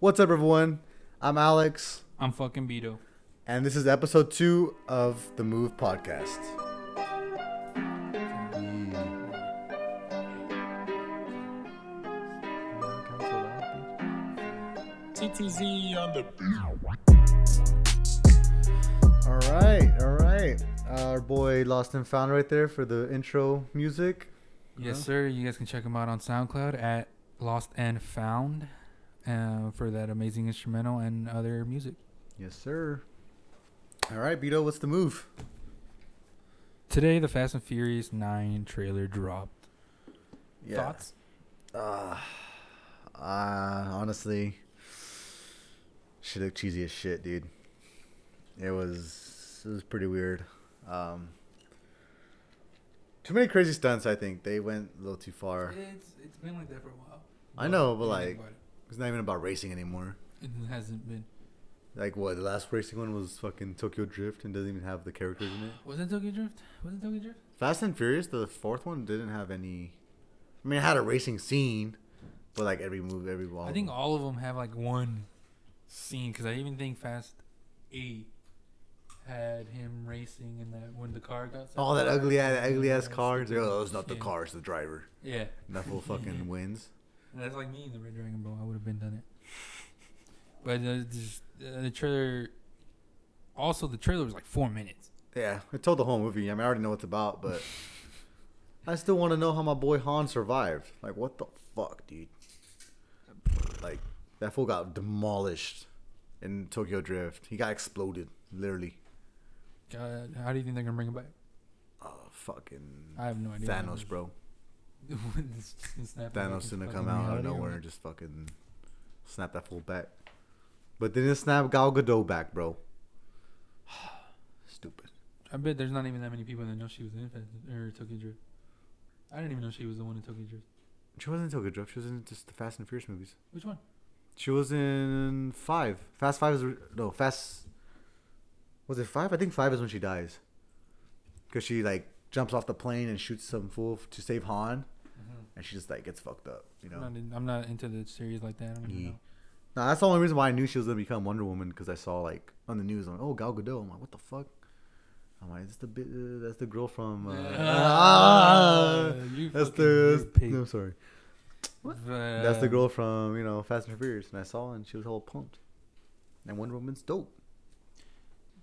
What's up, everyone? I'm Alex, I'm fucking Beto. and this is episode two of the Move Podcast. TTZ on the All right, all right. Our boy LostNFound right there for the intro music. Yes, sir. You guys can check him out on SoundCloud at LostNFound uh, for that amazing instrumental and other music. Yes, sir. All right, Beto, what's the move? Today, the Fast and Furious 9 trailer dropped. Yeah. Thoughts? Uh, uh, honestly, she looked cheesy as shit, dude. It was it was pretty weird. Um, too many crazy stunts. I think they went a little too far. It's, it's been like that for a while. I know, but like. It's not even about racing anymore. It hasn't been. Like what? The last racing one was fucking Tokyo Drift and doesn't even have the characters in it. Was it Tokyo Drift? Was it Tokyo Drift? Fast and Furious, the fourth one, didn't have any. I mean, it had a racing scene, but like every move, every wall. I think all of them have like one scene because I even think Fast 8 had him racing in that when the car got. set Oh, that ugly ass, ugly ass car. Oh, it's not the Yeah. car, it's the driver. Yeah. And that fucking wins. That's like me in the Red Dragon, bro. I would have been done it. But uh, just, uh, the trailer. Also, the trailer was like four minutes. Yeah, I told the whole movie. I mean, I already know what it's about, but I still want to know how my boy Han survived. Like, what the fuck, dude? Like, that fool got demolished in Tokyo Drift. He got exploded, literally. God, how do you think they're gonna bring it back? Oh, fucking I have no idea. Thanos, bro. Snap it back Thanos gonna come out of nowhere and just fucking snap that fool back. But they didn't snap Gal Gadot back, bro. Stupid. I bet there's not even that many people that know she was in Fast or Tokyo Drift. I didn't even know she was the one in Tokyo Drift. She wasn't in Tokyo Drift. She was in just the Fast and Furious movies. Which one? She was in five. Fast Five is no Fast. Was it five? I think five is when she dies. Cause she like jumps off the plane and shoots some fool to save Han, and she just like gets fucked up. You know. I'm, not I'm not into the series like that. I don't Yeah. know. No, that's the only reason why I knew she was gonna become Wonder Woman because I saw like on the news. I'm like, oh Gal Gadot. I'm like, what the fuck? I'm like, that's the bit. Uh, that's the girl from. Uh, Ah, you that's the. weird pig. No, I'm sorry. But, That's the uh, girl from you know Fast and Furious, and I saw and she was all pumped. And Wonder Woman's dope.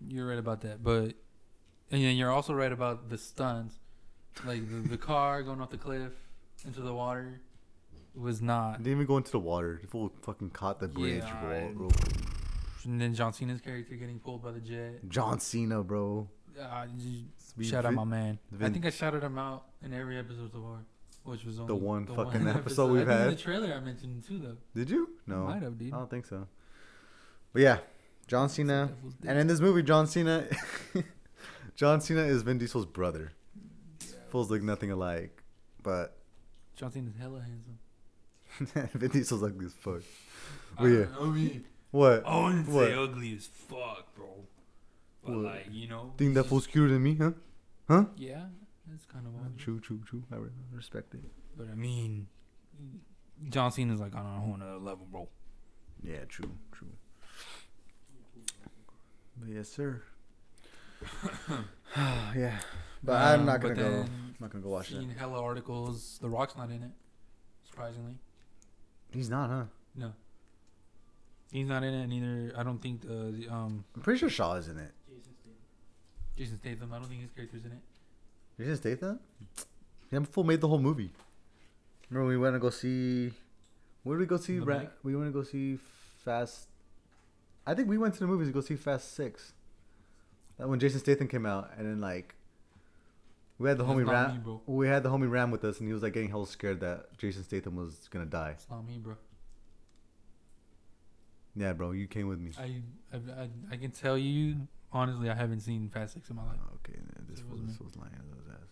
You're right about that, but and then you're also right about the stunts, like the, the car going off the cliff into the water was not. didn't even go into the water. The fool fucking caught the bridge, Yeah, bro. I- bro. And then John Cena's character getting pulled by the jet. John Cena, bro. Uh, shout out my man. I think I shouted him out in every episode so far, which was only the one fucking episode we've I in had. the trailer I mentioned too, though. Did you? No, Might have, dude. I don't think so. But yeah, John Cena. And in this movie, John Cena, John Cena is Vin Diesel's brother. Fools look nothing alike, but John Cena's hella handsome. Vin Diesel's ugly as fuck. But I, yeah, I mean, what? I wouldn't What? say ugly as fuck, bro. But What? like, you know, Think that fool's cuter than me, huh? Huh? Yeah, that's kind of wild. True, true, true. I respect it. But I mean, John Cena's like on a whole nother level, bro. Yeah, true, true. But yes, sir. yeah, but I'm Um, not gonna go. I'm not gonna go watch Seen that. hella articles. The Rock's not in it. Surprisingly, He's not, huh? no. He's not in it. Neither. I don't think uh, the um I'm pretty sure Shaw is in it. Jason Statham. Jason Statham. I don't think his character's in it. Jason Statham? Yeah, full made the whole movie. Remember we went to go see. Where did we go see? Ra- we went to go see Fast. I think we went to the movies to go see Fast Six. When Jason Statham came out, and then like. We had the That's homie Ram. me, bro. we had the homie Ram with us, and he was like getting hell scared that Jason Statham was gonna die. It's not me, bro. Yeah, bro, you came with me. I I, I, I can tell you honestly, I haven't seen Fast Six in my life. Oh, okay, this wasn't this was lying to his ass.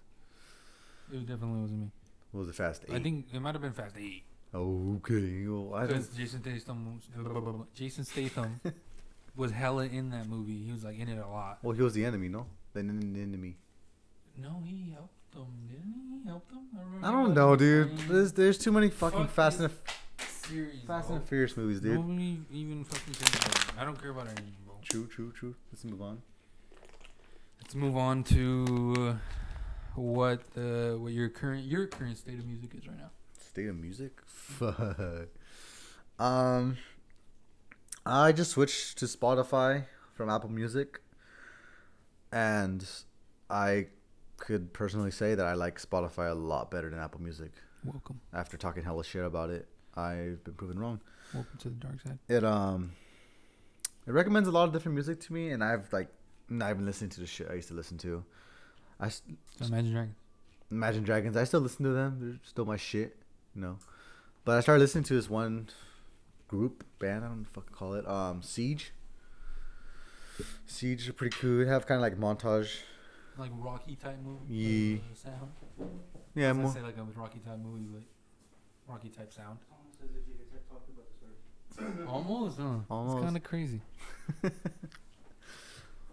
It definitely wasn't me. What was it Fast Eight? I think it might have been Fast Eight. Okay, well, I. Jason Statham, Jason Statham was hella in that movie. He was like in it a lot. Well, he was the enemy, no? The en- the enemy. No, he helped them, didn't he? He helped them. remember I don't know, dude. There's there's too many fucking Fuck Fast and Furious. Fast and Furious movies, dude. Nobody even fucking cares about it. I don't care about it anymore. True, true, true. Let's move on. Let's move on to what uh, what your current your current state of music is right now. State of music? Fuck. Um, I just switched to Spotify from Apple Music, and I could personally say that I like Spotify a lot better than Apple Music. Welcome, After talking hella shit about it, I've been proven wrong. welcome to the dark side. It um, it recommends a lot of different music to me, and I've like not even listening to the shit I used to listen to. I s- So Imagine Dragons. Imagine Dragons. I still listen to them. They're still my shit, you know. But I started listening to this one group band. I don't know fucking call it. Um, Siege. Siege are pretty cool. They have kind of like montage. Like Rocky type movie. Ye- uh, sound. Yeah, I more. say like a Rocky type movie, but Rocky type sound. Almost, huh? Almost. It's kind of crazy.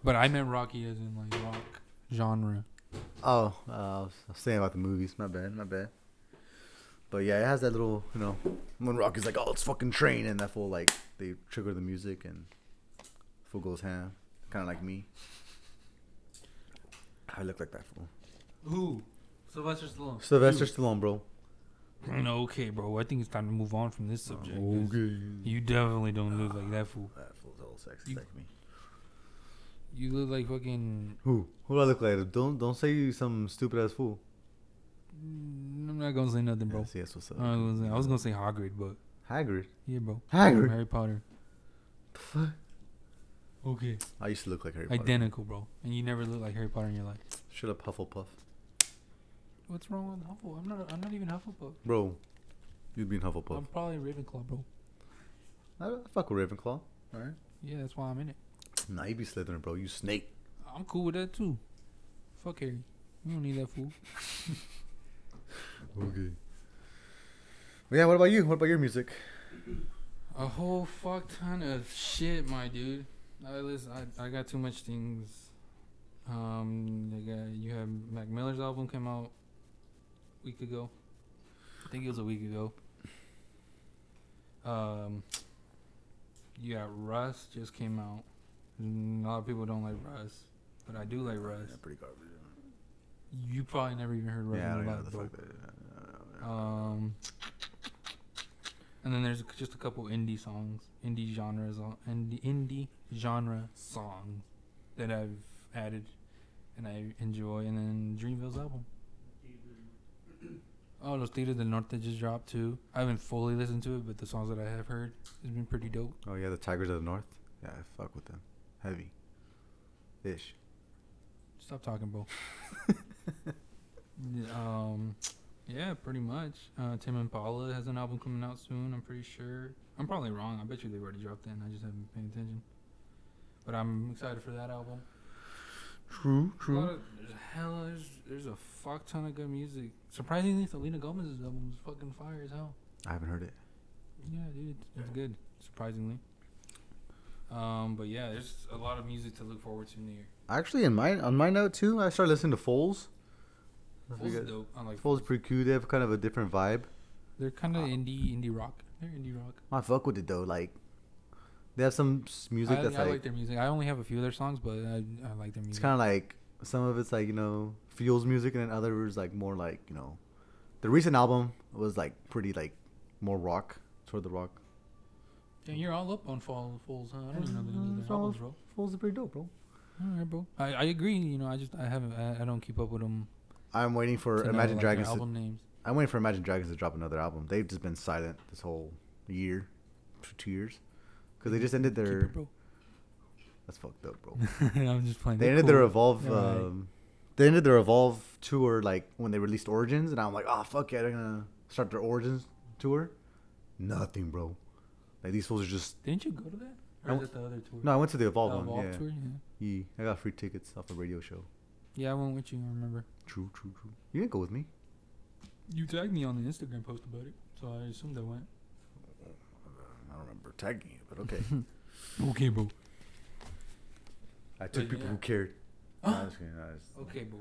but I meant Rocky as in like rock genre. Oh, uh, I was saying about the movies. My bad. My bad. But yeah, it has that little, you know, when Rocky's like, "Oh, it's fucking train," and that fool like they trigger the music and fool goes ham, kind of like me. I look like that fool. Ooh, Sylvester Stallone. Sylvester Stallone, bro. No, okay, bro. I think it's time to move on from this subject. 'cause Okay. You definitely don't look like that fool. That fool's all sexy You- like me. You look like fucking. Who? Who do I look like? Don't don't say you some stupid ass fool. Mm, I'm not gonna say nothing, bro. Yes, what's up? I, was gonna say, I was gonna say Hagrid, but Hagrid. yeah, bro. Hagrid? From Harry Potter. The fuck? Okay. I used to look like Harry Potter. Identical, bro. And you never look like Harry Potter in your life. Shut up, Hufflepuff. What's wrong with Hufflepuff? I'm not. I'm not even Hufflepuff. Bro, you'd be in Hufflepuff. I'm probably Ravenclaw, bro. I, I fuck with Ravenclaw. Alright. Yeah, that's why I'm in it. Nah, you be Slytherin, bro. You snake. I'm cool with that too. Fuck Harry. We don't need that fool. Okay. But yeah, what about you? What about your music? A whole fuck ton of shit, my dude. I listen. I, I got too much things. Um, you got you have Mac Miller's album came out a week ago. I think it was a week ago. Um, you got Russ just came out. A lot of people don't like Russ, but I do like Russ. Yeah, pretty garbage. You probably never even heard Russ Yeah, I don't know the fuck that. Um, and then there's just a couple indie songs, indie genres, on- indie indie genre songs that I've added and I enjoy. And then Dreamville's album. Oh, Los Tigres del Norte just dropped too. I haven't fully listened to it, but the songs that I have heard has been pretty dope. Oh yeah, the Tigers of the North. Yeah, I fuck with them. Heavy. Ish. Stop talking, bro. Um, yeah, pretty much. Uh, Tame Impala has an album coming out soon. I'm pretty sure. I'm probably wrong. I bet you they've already dropped it. and I just haven't paid attention. But I'm excited for that album. True, true. of, there's hella, there's, there's a fuck ton of good music. Surprisingly, Selena Gomez's album is fucking fire as hell. I haven't heard it. Yeah, dude, it's, it's good. Surprisingly. Um, but yeah, there's a lot of music to look forward to in the year. Actually, in my on my note too, I started listening to Foals. Fool's dope. I like Foals pretty cool. They have kind of a different vibe. They're kind of uh, indie, indie rock. They're indie rock. I fuck with it though. Like they have some music I, that's I like, like, their music. I only have a few of their songs, but I, I like their music. it's kind of like some of it's like you know feels music, and then others like more like you know. The recent album was like pretty like more rock toward the rock. Damn, you're all up on Fall Fools, huh? I don't even know the names of It's their all- albums, bro. Foals is pretty dope, bro. All right, bro. I, I agree. You know, I just I haven't I, I don't keep up with them. I'm waiting for to know, Imagine like, their Dragons. To, names. I'm waiting for Imagine Dragons to drop another album. They've just been silent this whole year, two years, because they just ended their. it. That's fucked up, bro. I'm just playing. they ended their. Evolve. Alright. Um, they ended their Evolve tour like when they released Origins, and I'm like, oh fuck yeah, they're gonna start their Origins tour. Nothing, bro. Like these fools are just. Didn't you go to that? Or w- is it the other tour? No, I went to the Evolve The one. Evolve yeah. tour. Yeah. Yeah, I got free tickets off a radio show. Yeah, I went with you. I remember. True, true, true. You didn't go with me. You tagged me on the Instagram post about it, so I assumed I went. I don't remember tagging you, but okay. Okay, bro. I took But people yeah. who cared. Nah, I'm just kidding. Nah, it's- Okay, bro.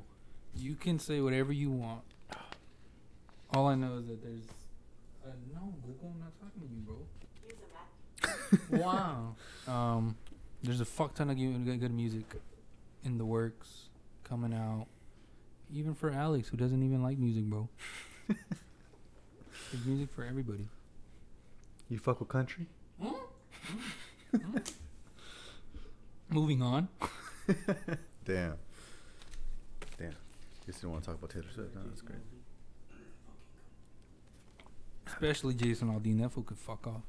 You can say whatever you want. All I know is that there's Uh, no, Google, I'm not talking to you, bro. wow. Um, there's a fuck ton of good, good- good music in the works coming out. Even for Alex, who doesn't even like music, bro. There's music for everybody. You fuck with country? Moving on. Damn. Damn. You don't want to talk about Taylor Swift. No, that's great. Especially Jason Aldean. That fool could fuck off.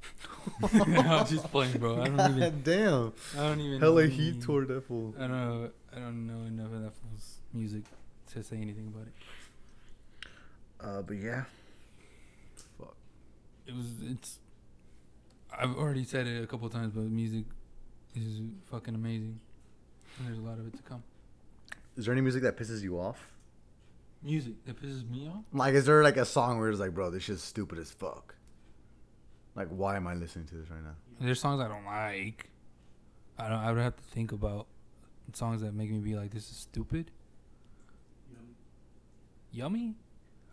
I'm just playing, bro. I don't even. Damn. I don't even. Hella know heat any- toward that fool. I don't know. I don't know enough of that fool's music to say anything about it. Uh, but yeah. Fuck. It was. It's. I've already said it a couple times, but music is fucking amazing, and there's a lot of it to come. Is there any music that pisses you off? Music that pisses me off. Like, is there like a song where it's like, bro, this shit's stupid as fuck? Like, why am I listening to this right now? There's songs I don't like. I don't. I would have to think about songs that make me be like, "This is stupid." Yummy.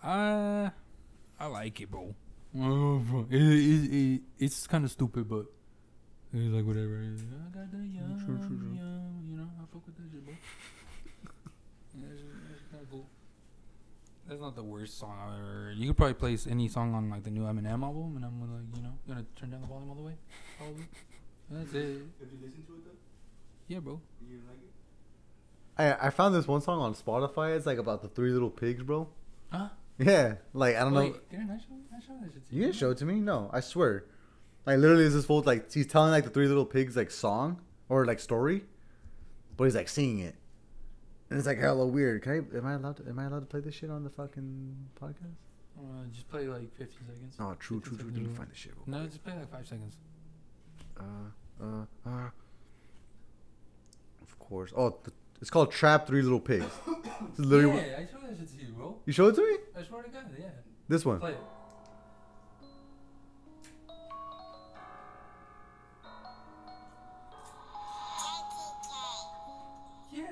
Uh, I like it, bro. It, it, it, it's kind of stupid, but it's like whatever. I got the yum, True, true, true. yum, you know. I fuck with that shit, bro. yeah, it's, it's kind of cool. That's not the worst song I've ever. heard. You could probably place any song on like the new Eminem album, and I'm like, you know, gonna turn down the volume all the way. Probably. That's it. Have you listened to it though? Yeah, bro. You like it? I I found this one song on Spotify. It's like about the three little pigs, bro. Huh? Yeah, like I don't know. Didn't I show, I show that shit to You didn't show it to me. No, I swear. Like literally, is this fool like he's telling like the three little pigs like song or like story, but he's like singing it, and it's like hella weird. Can I? Am I allowed? To, am I allowed to play this shit on the fucking podcast? Uh, just play like 15 seconds. Oh, true, true, true. Let me find the shit. Real No, just play like 5 seconds. Uh, uh, uh. Of course. Oh, th- it's called Trap Three Little Pigs. This is literally. yeah, I showed that shit to you, bro. You showed it to me. I swear to God, yeah. This one. Play it.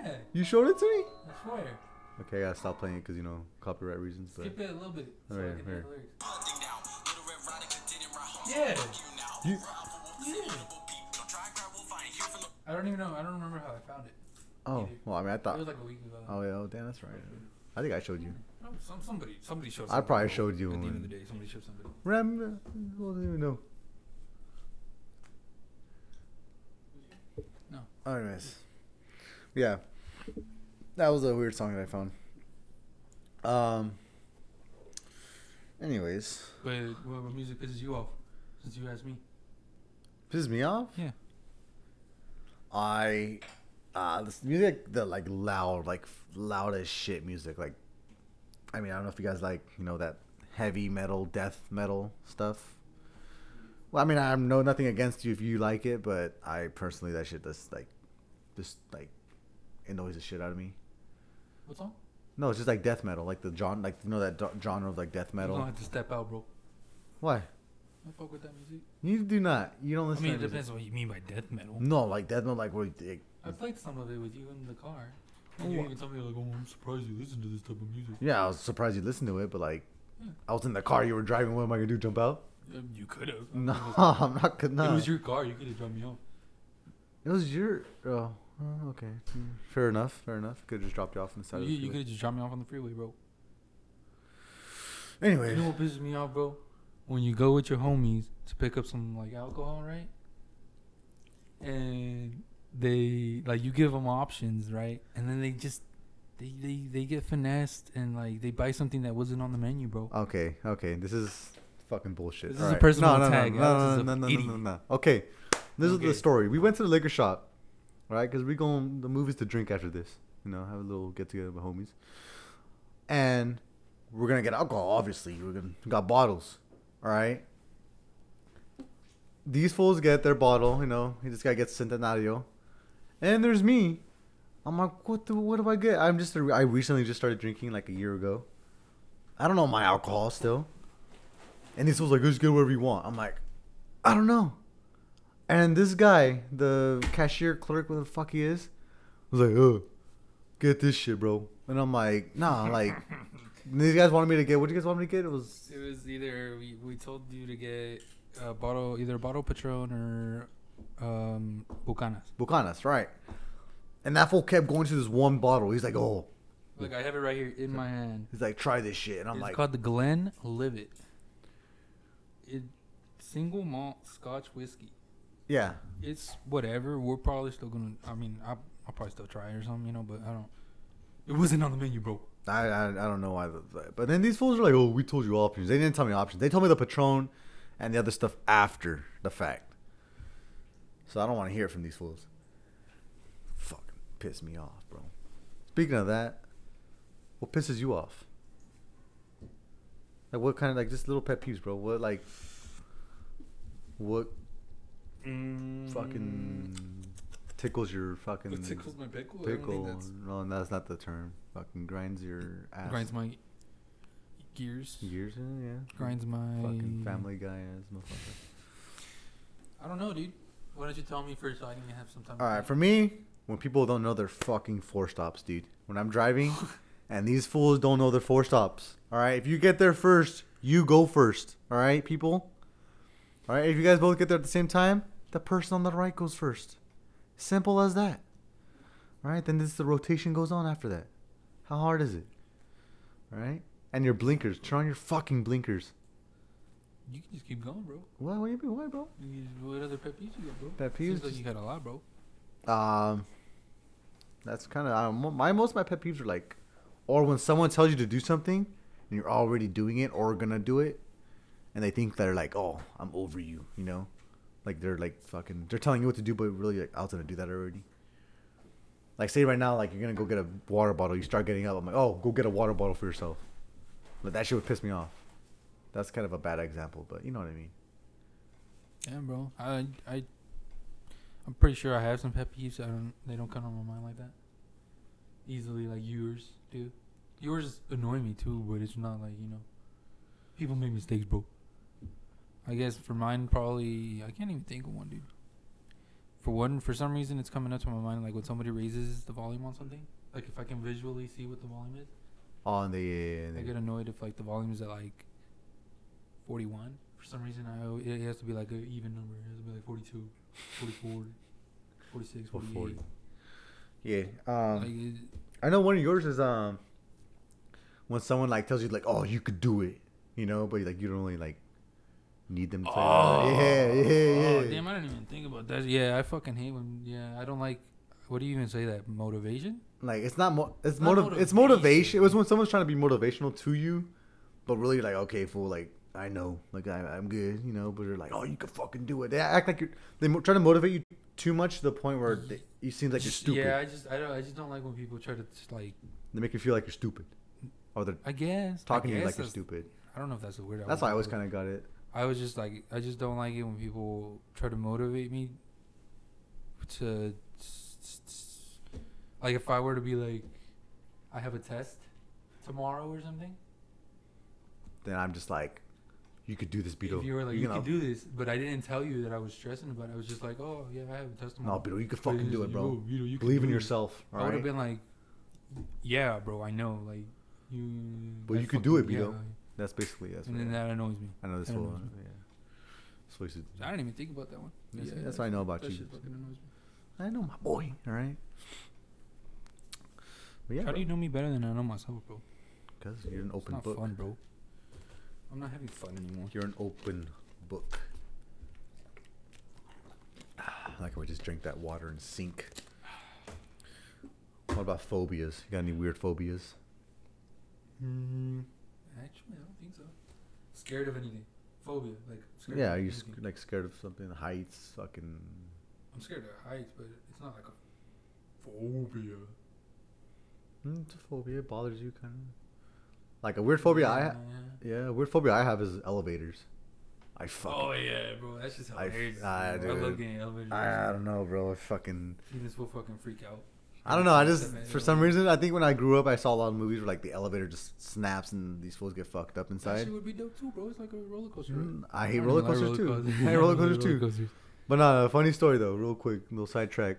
Yeah, You showed it to me. I swear. Okay, I gotta stop playing it because you know copyright reasons. But Skip it a little bit. So I Alright, can hear alright. the lyrics. Yeah. you, Yeah. I don't even know. I don't remember how I found it. oh, well, I mean, I thought. It was like a week ago. Oh yeah, oh damn, that's right. I think I showed you. Some, somebody, somebody showed. I probably showed you At the end of the day, somebody showed somebody. Ram, I don't even know. No. Anyways, yeah, that was a weird song that I found. Um. Anyways, But what, what music pisses you off? Since you asked me. pisses me off. Yeah. I, uh, this music, the like loud, like loud as shit music. Like, I mean, I don't know if you guys like, you know, that heavy metal, death metal stuff. Well, I mean, I know nothing against you if you like it, but I personally, that shit just like, just like, annoys the shit out of me. What song? No, it's just like death metal, like the genre, like you know that do- genre of like death metal. You don't have to step out, bro. Why? I fuck with that music. You do not. You don't I listen. mean, it to depends on what you mean by death metal. No, like death metal, like what? Like, I played some of it with you in the car. And you even told me like, "Oh, I'm surprised you listen to this type of music." yeah, I was surprised you listened to it, but like, Yeah. I was in the car. You were driving. What am I gonna do? Jump out? Um, you could have. No, I'm not gonna. It was your car. You could have dropped me off. It was your. Oh, oh, okay. Mm, Fair enough. Fair enough. Could have just dropped you off on the side You, of the you could have just dropped me off on the freeway, bro. Anyway, You know what pisses me off, bro? When you go with your homies to pick up some like alcohol, right? And they like you give them options, right? And then they just they they, they get finessed and like they buy something that wasn't on the menu, bro. okay, okay. This is fucking bullshit. This is a personal no, no, attack. No, Alex no, is no, no, no, no, idiot. no, no. Okay, this is the story. We went to the liquor shop, right? Because we going the movies to drink after this. You know, have a little get together with homies, and we're gonna get alcohol. Obviously, we're gonna we got bottles. All right. These fools get their bottle. You know, this guy gets Centenario, and there's me. I'm like, what the? What do I get? I'm just. I recently just started drinking like a year ago. I don't know my alcohol still. And these fools like, just get whatever you want. I'm like, I don't know. And this guy, the cashier clerk, what the fuck he is, was like, oh, get this shit, bro. And I'm like, nah, like, These guys wanted me to get. What did you guys want me to get? It was It was either we, we told you to get a bottle, either a bottle Patron or um, Bucanas. Bucanas, right? And that fool kept going to this one bottle. He's like, "Oh," Look, I have it right here in my hand. he's like, "Try this shit," and I'm it's like, "It's called the Glen Livet. It single malt Scotch whiskey. "Yeah." It's whatever. We're probably still gonna. I mean, I I'll probably still try it or something, you know. But I don't. It wasn't on the menu, bro. I, I I don't know why, the- but then these fools are like, "Oh, we told you options." They didn't tell me options. They told me the Patron and the other stuff after the fact. So I don't want to hear it from these fools. Fucking piss me off, bro. Speaking of that, what pisses you off? Like what kind of like just little pet peeves, bro? What like what fucking mm. tickles your fucking What tickles my pickle? I don't pickle? that's- No, that's not the term. Fucking grinds your ass. Grinds my gears. gears. Yeah. Grinds my Fucking Family Guy ass motherfucker. I don't know, dude. Why don't you tell me first so I can have some time? All right, for me, when people don't know their fucking four stops, dude. When I'm driving, and these fools don't know their four stops. All right, if you get there first, you go first. All right, people. All right, if you guys both get there at the same time, the person on the right goes first. Simple as that. Right, then this the rotation goes on after that. How hard is it? Right, and your blinkers. Turn on your fucking blinkers. You can just keep going, bro. What? What do you mean? What, bro? You- What other pet peeves you got, bro? Pet Seems peeves? like you got a lot, bro. Um, that's kind of my most of my pet peeves are like, or when someone tells you to do something and you're already doing it or gonna do it, and they think they're like, oh, I'm over you, you know, like they're like fucking, they're telling you what to do, but really like I was gonna do that already. Like say right now, like you're gonna go get a water bottle, you start getting up, I'm like, oh, go get a water bottle for yourself. But that shit would piss me off. That's kind of a bad example, but you know what I mean. Yeah, bro. I I I'm pretty sure I have some pet peeves. I don't. They don't come on my mind like that. Easily, like yours do. Yours annoy me too, but it's not like you know. People make mistakes, bro. I guess for mine, probably I can't even think of one, dude. For one, for some reason, it's coming up to my mind like when somebody raises the volume on something. Like if I can visually see what the volume is, On the, I get annoyed if like the volume is at like 41. For some reason, I it has to be like an even number. It has to be like 42, 44, 46, 48. 40. yeah. Um, like it, I know one of yours is um when someone like tells you like, oh, you could do it, you know, but like you don't really like need them to. Oh, yeah, yeah, oh, yeah. Oh, damn! I didn't even think about that. Yeah, I fucking hate when. Yeah, I don't like. What do you even say that motivation? Like it's not mo- it's Not motiv- it's motivation. motivation. It was when someone's trying to be motivational to you, but really like okay, fool, like I know, like I, I'm good, you know, but they're like, oh, you can fucking do it. They act like you're they try to motivate you too much to the point where they, you seem like you're stupid. Yeah, I just I don't I just don't like when people try to just, like. They make you feel like you're stupid, or they're I guess talking I to you like you're stupid. I don't know if that's the word. That's why I always kind of got it. I was just like I just don't like it when people try to motivate me. To like if I were to be like, I have a test tomorrow or something. Then I'm just like, you could do this, Beto. If you were like, you, know, can do this, but I didn't tell you that I was stressing about it. I was just like, oh yeah, I have a test tomorrow. No, Beto, you could fucking do it, bro. "Yo, Vito, you Believe in it." yourself. I All would have been like, yeah, bro, I know, like you. But I you could do it, fucking- Beto. That's basically that's. and then that annoys me. I know this that fool. annoys me. Yeah. That's what you- I didn't even think about that one. That's, Yeah, that's what I know about that you. shit fucking annoys me. I know my boy. All right. But yeah, How do you know me better than I know myself, bro? because you're an It's open not book. fun, bro. I'm not having fun anymore. You're an open book. Ah, like I would just drink that water and sink. What about phobias? You got any weird phobias? Mm, actually, I don't think so. Scared of anything? Phobia, like scared Yeah, are you sc- like scared of something? Heights, fucking. I'm scared of heights, but it's not like a phobia. Mm, it's a phobia. It bothers you, kind of. Like a weird phobia I ha- Yeah. yeah, a weird phobia I have is elevators. I fucking. Oh yeah, bro, that's just I hilarious. ah, bro. I love getting elevators. I, I don't know, bro. I fucking. See this will fucking freak out. I don't know. I just for some reason I think when I grew up I saw a lot of movies where like the elevator just snaps and these fools get fucked up inside. That inside. shit would be dope too, bro. It's like a roller coaster. right? Mm, I hate don't roller even like coasters too. I hate roller coasters too. coasters. But no, funny story though, real quick, little sidetrack.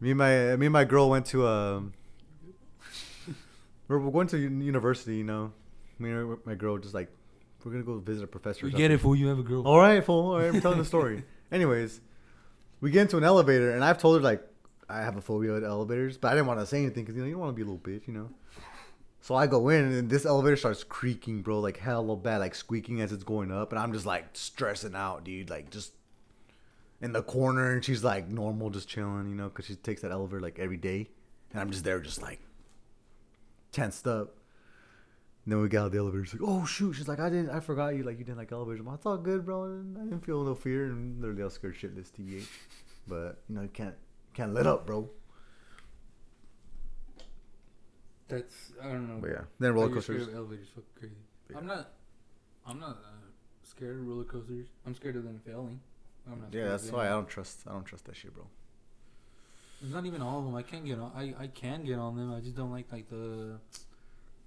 Me and my me and my girl went to um we're, we're going to university. You know, me and my girl just like we're gonna go visit a professor. or We get it, fool. You have a girl. All right, fool. All right, I'm telling the story. Anyways, we get into an elevator, and I've told her like I have a phobia of elevators, but I didn't want to say anything because you know you don't want to be a little bitch, you know. So I go in, and this elevator starts creaking, bro, like hella bad, like squeaking as it's going up, and I'm just like stressing out, dude, like just in the corner, and she's like normal, just chilling, you know, because she takes that elevator like every day, and I'm just there, just like tensed up. And then we got out the elevator. She's like, "Oh shoot!" She's like, "I didn't. I forgot you. Like you didn't like elevators." I'm like, "It's all good, bro. I didn't feel no fear." And literally, I was scared shitless. Tbh. But you know, you can't can't let up, bro. That's I don't know. But yeah, then roller How you're scared coasters. of elevators, fucking crazy. Yeah. I'm not. I'm not uh, scared of roller coasters. I'm scared of them failing. I'm not. Yeah, that's why I don't trust. I don't trust that shit, bro. It's not even all of them. I can get on. I, I can get on them. I just don't like like the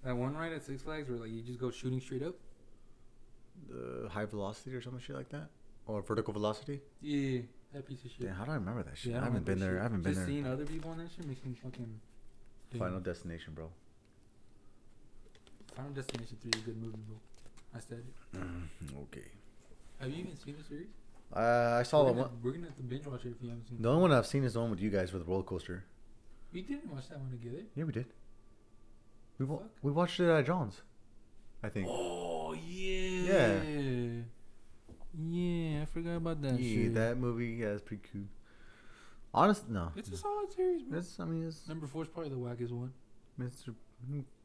that one ride at Six Flags where like you just go shooting straight up. The high velocity or some shit like that, or vertical velocity. Yeah, that piece of shit. Yeah, how do I remember that shit? Yeah, I, don't haven't been there. shit. I haven't been just there. seeing other people on that shit makes me fucking. damn. Final Destination, bro. Final Destination Three is a good movie, bro. I said it. Mm, okay. Have you even seen the series? Uh, I saw we're the gonna, one. We're gonna have to binge watch it if you haven't seen. The only one I've seen is the one with you guys with the roller coaster. We didn't watch that one together. Yeah, we did. We wa- we watched it at John's. I think. Oh yeah. Yeah. Yeah, I forgot about that yeah, shit. that movie. Yeah, it's pretty cool. Honest, no. it's a solid series, bro. It's. I mean, it's. Number four is probably the wackest one. Mm, it's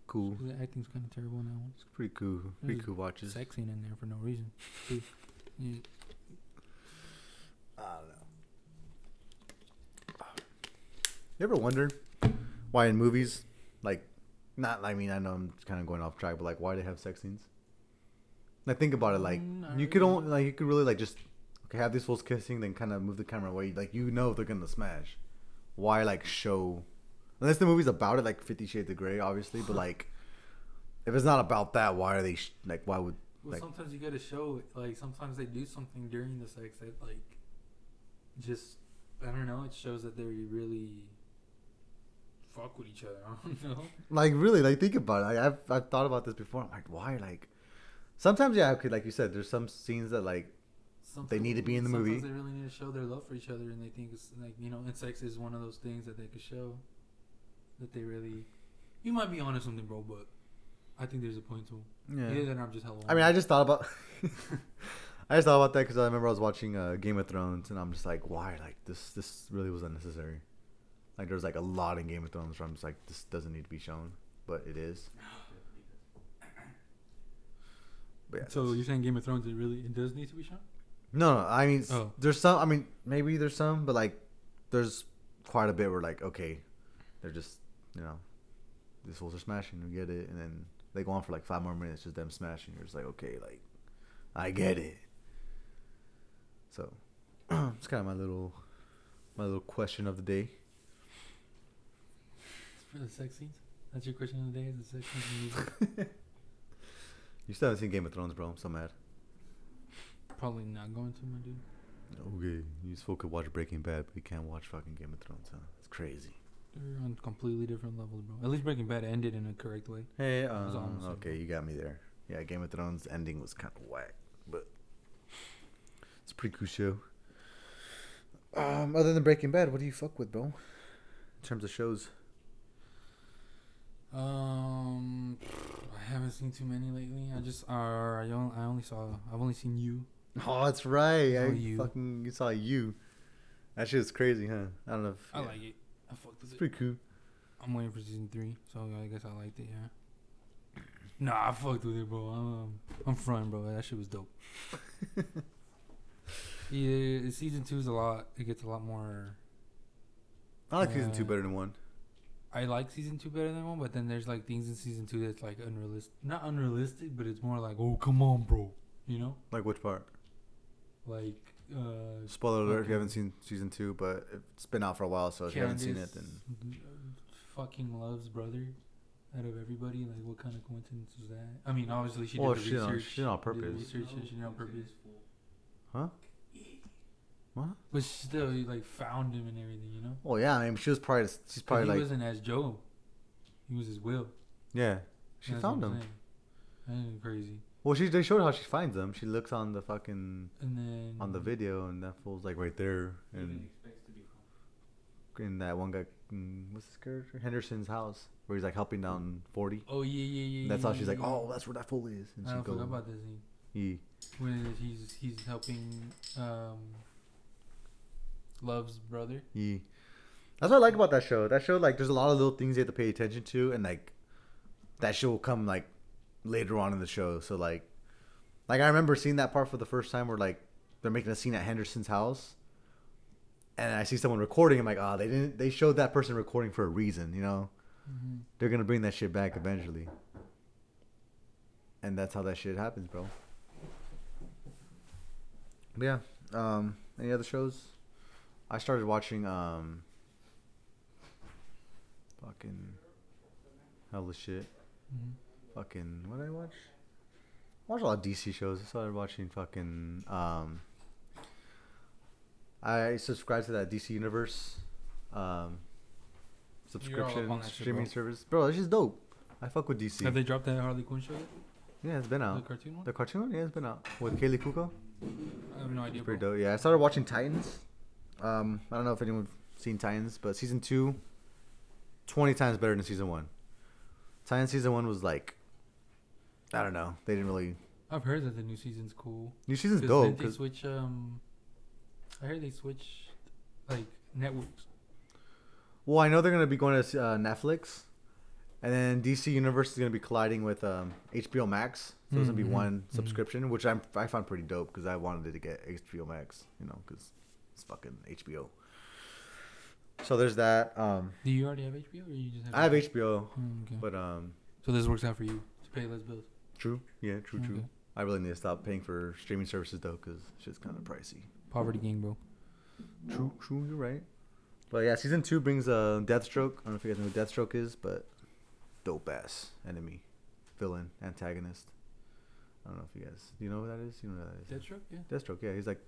Cool. cool. The acting's kind of terrible in that one. It's pretty cool. Pretty There's cool watches. Sex scene in there for no reason. yeah. I don't know. You ever wonder why in movies, like, not? I mean, I know I'm kind of going off track, but like, why they have sex scenes? Like, think about it. Like, Mm, you could really. only like you could really like just okay have these fools kissing, then kind of move the camera away. Like, you know they're gonna smash. Why like show? Unless the movie's about it, like Fifty Shades of Grey, obviously. But like, if it's not about that, why are they sh- like? Why would Well, Like- sometimes you gotta show. Like sometimes they do something during the sex that like just I don't know. It shows that they really fuck with each other. I don't know. Like really, like think about it. Like, I've I've thought about this before. I'm like, why? Like, sometimes yeah, okay, like you said, there's some scenes that like They need to be in the sometimes movie. They really need to show their love for each other, and they think it's like you know, and sex is one of those things that they could show that they really. You might be onto something, bro, but I think there's a point to. it. yeah. Either that, I'm just hella. I mean, I just thought about. I just thought about that because I remember I was watching uh, Game of Thrones, and I'm just like, why? Like this, this really was unnecessary. Like there's like a lot in Game of Thrones where I'm just like, this doesn't need to be shown, but it is. But yeah, So that's- you're saying Game of Thrones? It really it does need to be shown. No, no. I mean, s- Oh. there's some. I mean, maybe there's some, but like, there's quite a bit where like, okay, they're just, you know, these fools are smashing. We get it, and then they go on for like five more minutes, just them smashing. You're just like, okay, like, I get it. So, it's kind of my little, my little question of the day. For the sex scenes? That's your question of the day? Is the sex scenes in the movie? You still haven't seen Game of Thrones, bro. I'm so mad. Probably not going to, my dude. Okay, you still could watch Breaking Bad, but you can't watch fucking Game of Thrones, huh? It's crazy. They're on completely different levels, bro. At least Breaking Bad ended in a correct way. Hey, um, okay, like- you got me there. Yeah, Game of Thrones ending was kind of whack, but it's a pretty cool show. Um, other than Breaking Bad, what do you fuck with, bro? In terms of shows, Um, I haven't seen too many lately. I just, uh, I only, I only saw, I've only seen you. oh, that's right. I Oh, you. fucking you saw you. That shit is crazy, huh? I don't know. If, I yeah, like it. I fucked with It's it. pretty cool. I'm waiting for season three, so I guess I liked it. Yeah. Nah, I fucked with it, bro. I'm, um, I'm fronting, bro. That shit was dope. yeah, season two is a lot. It gets a lot more. I like season two Uh, better than one. I like season two better than one, but then there's like things in season two that's like unrealistic. Not unrealistic, but it's more like, oh come on, bro. You know, Like which part? like uh, Spoiler alert if you haven't seen season two, but it's been out for a while, so if you haven't seen it, then fucking Love's brother out of everybody. Like, what kind of coincidence was that? I mean, obviously she Well, did the she did research. she did on purpose. research, and she did on purpose. huh? What? But she still like found him and everything, you know. Well, yeah. I mean, she was probably she's But probably he like wasn't as Joe. He was his will. Yeah, she That's found what I'm them. saying. That's crazy. Well, she they showed how she finds them. She looks on the fucking And then on the video, and that fool's like right there, and in that one guy, mm, what's his character? Henderson's house, where he's like helping down Forty. Oh yeah, yeah, yeah. That's yeah, how she's like, yeah, oh, that's where that fool is, and I she forgot goes, about this scene he, when he's he's helping um Love's brother. he. That's what I like about that show. That show, like, there's a lot of little things you have to pay attention to, and like, that show will come like later on in the show. So like, like I remember seeing that part for the first time where like they're making a scene at Henderson's house, and I see someone recording. I'm like, oh, they didn't. They showed that person recording for a reason, you know. Mm-hmm. They're gonna bring that shit back eventually, and that's how that shit happens, bro. But yeah. Um. Any other shows? I started watching um. Fucking. Hella shit. hmm Fucking. What did I watch? I watched a lot of DC shows. I started watching fucking um. I subscribe to that DC Universe, um, subscription on that shit, streaming bro. service. Bro, this is dope. I fuck with DC. Have they dropped that Harley Quinn show yet? yeah, it's been out. The cartoon one? The cartoon, one? yeah, it's been out with Kaley Cuoco. I have no idea. It's pretty Bro. dope. Yeah, I started watching Titans. Um, I don't know if anyone's seen Titans, but season two, 20 times better than season one. Titans season one was like, I don't know. They didn't really. I've heard that the new season's cool. New season's 'Cause dope. They, they switch. Um, I heard they switch like networks. well, I know they're gonna be going to uh, Netflix, and then DC Universe is gonna be colliding with um, HBO Max. So it's gonna be Mhm, one mhm. subscription, which I'm I found pretty dope because I wanted to get HBO Max, you know, because it's fucking HBO. So there's that. Um, Do you already have HBO, or you just have? I have HBO, Mm, okay. but um, so this works out for you to pay less bills. true, yeah, true, true. Okay. I really need to stop paying for streaming services though, because shit's kind of pricey. Poverty gang, bro. True, true, you're right. But yeah, season two brings uh, Deathstroke. I don't know if you guys know who Deathstroke is, but dope ass enemy, villain, antagonist. I don't know if you guys, do you know who that is? You know who that is? Deathstroke, yeah. Deathstroke, yeah, he's like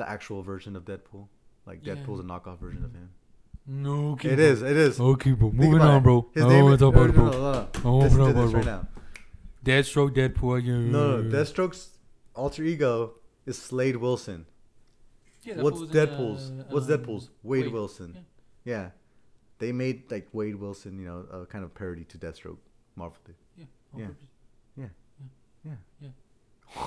the actual version of Deadpool. Like Yeah. Deadpool's a knockoff version of him. No, okay. It is, it is. Okay, bro. Think Moving on, bro. His I name want is, to talk no, about it, no, bro. no, no, no. I wanna talk about this it, right now. Deathstroke, Deadpool. Again. No, no, Deathstroke's alter ego is Slade Wilson. Yeah, that What's fool's in, uh, Deadpool's? What's um, Deadpool's? Wade, Wade, Wilson. yeah. Yeah. They made like Wade Wilson, you know, a kind of parody to Deathstroke. Marvel did. Yeah. Yeah. Yeah. Yeah.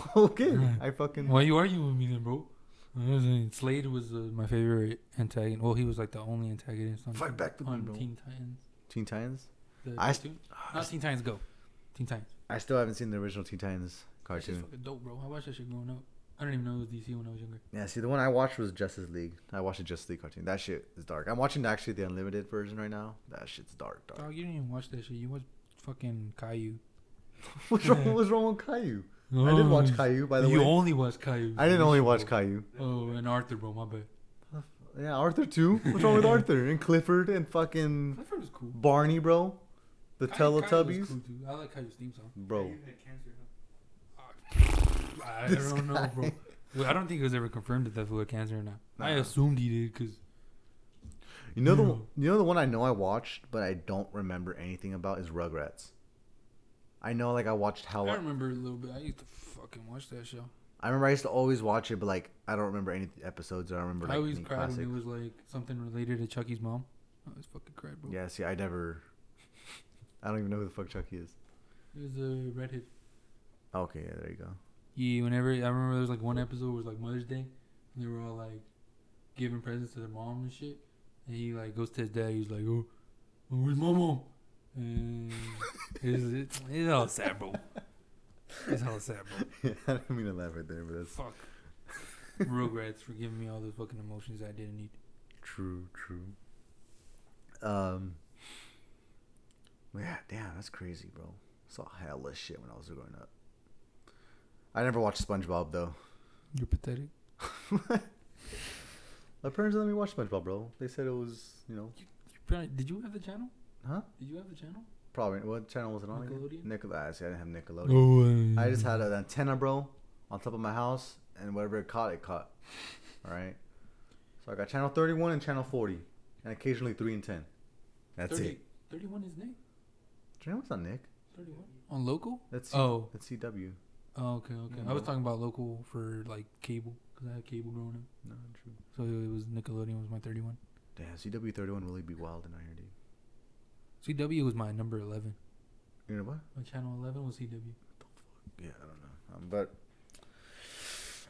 okay. Right. I fucking. Why you arguing with me then, bro? I was saying Slade was uh, my favorite antagonist. Well, he was like the only antagonist on, Fight back to me, on bro. Teen Titans. Teen Titans? The I cartoon? Not Teen Titans Go. Teen Titans. I still haven't seen the original Teen Titans That shit's cartoon. fucking dope, bro. I watched that shit growing up. I didn't even know it was DC when I was younger. Yeah, see, the one I watched was Justice League. I watched the Justice League cartoon. That shit is dark. I'm watching actually the unlimited version right now. That shit's dark, dark. Dog, you didn't even watch that shit. You watched fucking Caillou. What's wrong? What's wrong with Caillou? I did watch oh. Caillou, by the you way. You only watched Caillou. I didn't only watch Shit, Caillou. Oh, and Arthur, bro. My bad. Yeah, Arthur too. What's wrong with Arthur and Clifford and fucking Clifford was cool. Barney, bro? The Caillou- Caillou was Teletubbies, cool, too. I like Caillou's theme song. bro. I don't know, bro. Well, I don't think it was ever confirmed that that fool had cancer or not. I assumed he did because You know the Yeah. one- you know the one I know I watched, but I don't remember anything about is Rugrats. I know, like I watched how I remember a little bit. I used to fucking watch that show. I remember I used to always watch it, but like I don't remember any episodes. I remember like I always any cried classic. when it was like something related to Chucky's mom. I always fucking cried, bro. Yeah, see, I never. I don't even know who the fuck Chucky is. It was a redhead. Okay, yeah, there you go. Yeah, whenever I remember there was like one episode was like Mother's Day, and they were all like giving presents to their mom and shit. And he like goes to his dad. He's like, "Oh, oh, where's my mom?" And it's, it's, it's all sad, bro. It's all sad, bro. I didn't mean to laugh right there, but that's Fuck. Rugrats for giving me all those fucking emotions I didn't need. true, true. Um. Yeah, damn, that's crazy, bro. Saw hella shit when I was growing up. I never watched SpongeBob though. You're pathetic. My parents let me watch SpongeBob, bro. They said it was, you know, You Did you have the channel? Huh? Did you have the channel? Probably. What channel was it on? Nickelodeon? Nickelodeon. See, I didn't have Nickelodeon. Oh, I just had an antenna, bro, on top of my house, and whatever it caught, it caught. All right. So I got channel 31 and channel 40, and occasionally 3 and 10. That's 30, it. 31 is name. Do you know what's on Nick? On local? That's C- Oh. that's CW. Oh, okay, okay. Yeah, I was talking about local for like cable because I had cable growing up. No, true. So it was Nickelodeon was my 31. Damn, CW thirty one really be wild in here, dude. CW was my number 11. You know what? My channel 11 was CW. The fuck? Yeah, I don't know. Um, but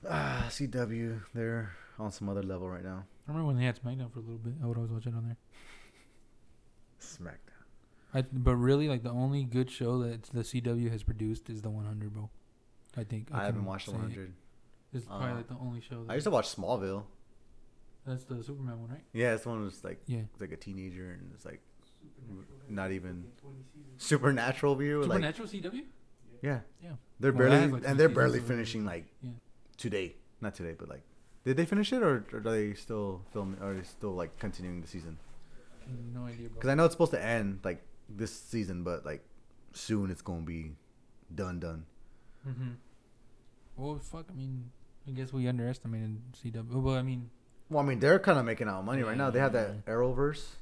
ah, CW, they're on some other level right now. I remember when they had SmackDown for a little bit. I would always watch it on there. SmackDown. I, but really, like the only good show that the CW has produced is the 100, bro. I think I, haven't can watched the say it. one hundred. It's probably Uh, like the only show. That, I used to watch Smallville. that's the Superman one, right? Yeah, it's the one was like Yeah. it's like a teenager and it's like not even supernatural view. Like Supernatural CW. yeah, Yeah. they're Well, barely like, and they're barely finishing like Yeah. today. Not today, but like did they finish it or, or are they still filming? Or are they still like continuing the season? No idea. Because I know it's supposed to end like this season, but like soon it's gonna be done done. Mm-hmm. Well, fuck. I mean, I guess we underestimated CW. Well, I mean, Well, I mean, they're kind of making out money right now. They have that Yeah. Arrowverse,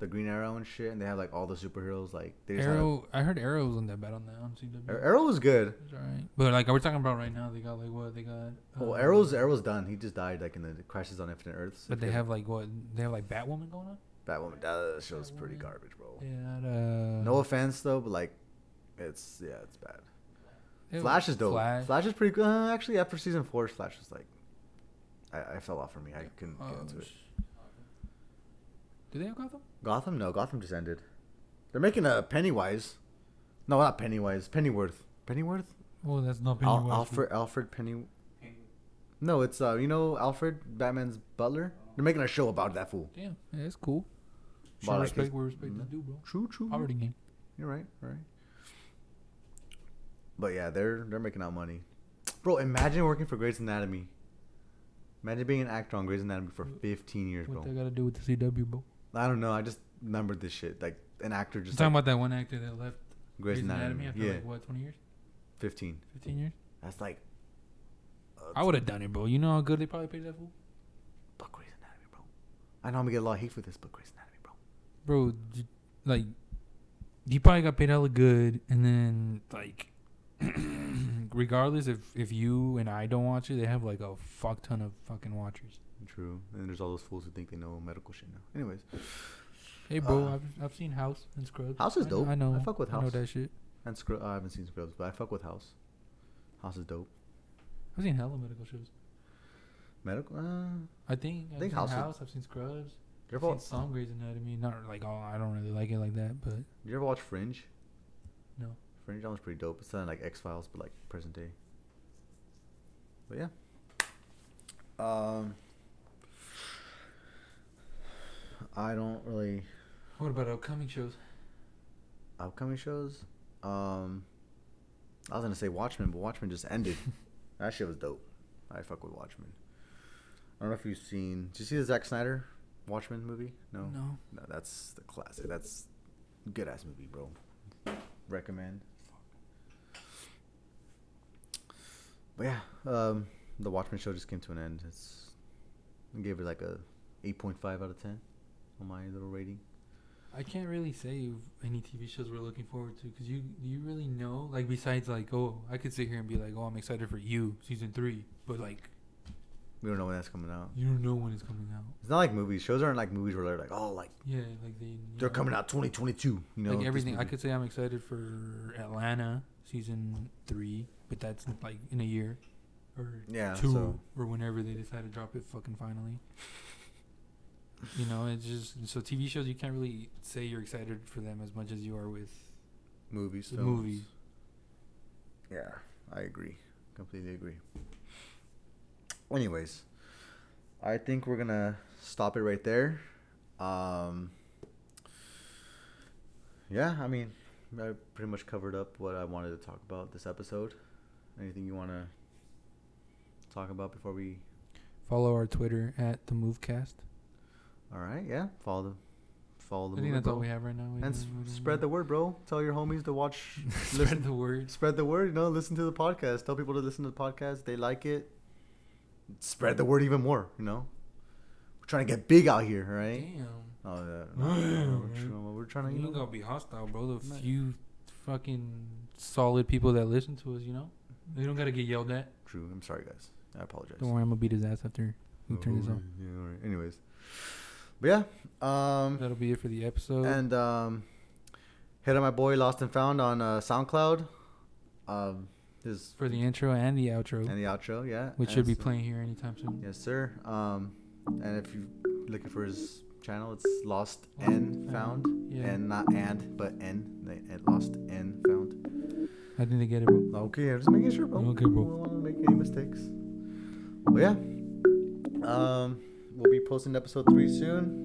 the Green Arrow and shit, and they have like all the superheroes. Like they just Arrow. I heard Arrow wasn't that bad on that on CW. Arrow was good. It's alright. But like we're talking about right now, they got like what they got. Well, uh, Arrow's Arrow's done. He just died like in the Crisis on Infinite Earths. But they have like what? They have like Batwoman going on. Batwoman. That show's pretty garbage, bro. Yeah. Uh, No offense though, but like, it's yeah, it's bad. have Flash is dope. Flash. Flash, is pretty good. Uh, actually, after season four, Flash was like, I, I fell off for me. I couldn't get Oh, into it. Sh- Do they have Gotham? Gotham? No, Gotham just ended. They're making a Pennywise. No, not Pennywise. Pennyworth. Pennyworth? Oh, that's not Al- Pennywise, Alfred Alfred Penny. No, it's uh, you know Alfred, Batman's butler. They're making a show about that fool. Damn, yeah, that's cool. But, Show like, respect his- where respect is Mm. due, bro. True, true. Poverty game. You're right, right. But yeah, they're they're making out money, bro. Imagine working for Grey's Anatomy. Imagine being an actor on Grey's Anatomy for 15 years, What bro. that got to do with the CW, bro? I don't know. I just remembered this shit. Like an actor You're just talking like, about that one actor that left Grey's, Anatomy. after Yeah, like what, 20 years, 15. 15 years? That's like. Uh, I would have done it, bro. You know how good they probably paid that fool, But Grey's Anatomy, bro. I know I'm gonna get a lot of hate for this, but Grey's Anatomy, bro. bro. Like, he probably got paid hella good, and then like, regardless if if you and I don't watch it, they have like a fuck ton of fucking watchers. True. And there's all those fools who think they know medical shit now. Anyways, Hey, bro, Uh, I've I've seen House and Scrubs. House is dope. I know. I fuck with House. I know that shit. and Scrub. I haven't seen Scrubs, but I fuck with House. House is dope. I've seen hella medical shows. Medical. Uh, I think I've think House House. I've seen Scrubs. you I've ever, seen some Grey's Anatomy. Not like oh, I don't really like it like that, but did you ever watch Fringe? no. Fringe, that was pretty dope. It's of like X Files, but like present day. But yeah. Um, I don't really What about upcoming shows? upcoming shows. Um, I was gonna say Watchmen, but Watchmen just ended. that shit was dope. I fuck with Watchmen. I don't know if you've seen. Did you see the Zack Snyder Watchmen movie? No. No. No, that's the classic. That's good ass movie, bro. Recommend. But yeah, um, the Watchmen show just came to an end. It's I gave it like a eight point five out of ten on my little rating. I can't really say any TV shows we're looking forward to because you you really know like besides like oh I could sit here and be like oh I'm excited for you season three but like We don't know when that's coming out. you don't know when it's coming out It's not like movies. Shows aren't like movies where they're like, oh, like yeah like they they're know, coming out twenty twenty two. You know, like everything I could say I'm excited for Atlanta season three but that's like in a year or Yeah, two so- or whenever they decide to drop it fucking finally. You know, it's just so TV shows you can't really say you're excited for them as much as you are with movies. the films. movie. Yeah, I agree. Completely agree. Anyways, I think we're gonna stop it right there. Um, yeah, I mean, I pretty much covered up what I wanted to talk about this episode. Anything you want to talk about before we? Follow our Twitter at the Movecast. All right, yeah. Follow the, follow the. I think movement, that's all we have right now. We And s- spread the word, bro. Tell your homies to watch. spread listen, the word. spread the word. You know, listen to the podcast. Tell people to listen to the podcast. They like it. Spread the word even more. You know, we're trying to get big out here, right? Damn. Oh yeah. No, no, we're, trying, we're trying to. You You ain't know, gonna be hostile, bro. The Nice. few fucking solid people that listen to us. You know, mm-hmm. they don't gotta get yelled at. True. I'm sorry, guys. I apologize. Don't worry, I'm gonna beat his ass after we oh, turn this off. Yeah, all right. Anyways, but yeah. Um, That'll be it for the episode. and um, hit on my boy LostNFound on uh, SoundCloud. Um, his for the intro and the outro, and the outro, yeah. which And should be playing here anytime soon. Yes, sir. Um, and if you're looking for his channel, it's Lost and Found, Yeah. and not and, but N, they- LostNFound. I didn't get it, bro. Okay, I'm just making sure, bro. Okay, bro. We don't want to make any mistakes. Well, yeah. Um, we'll be posting episode three soon.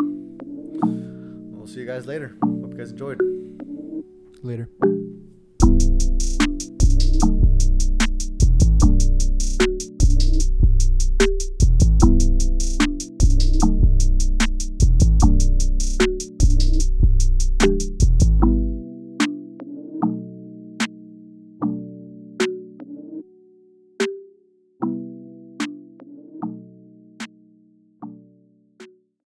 We'll see you guys later. Hope you guys enjoyed. Later.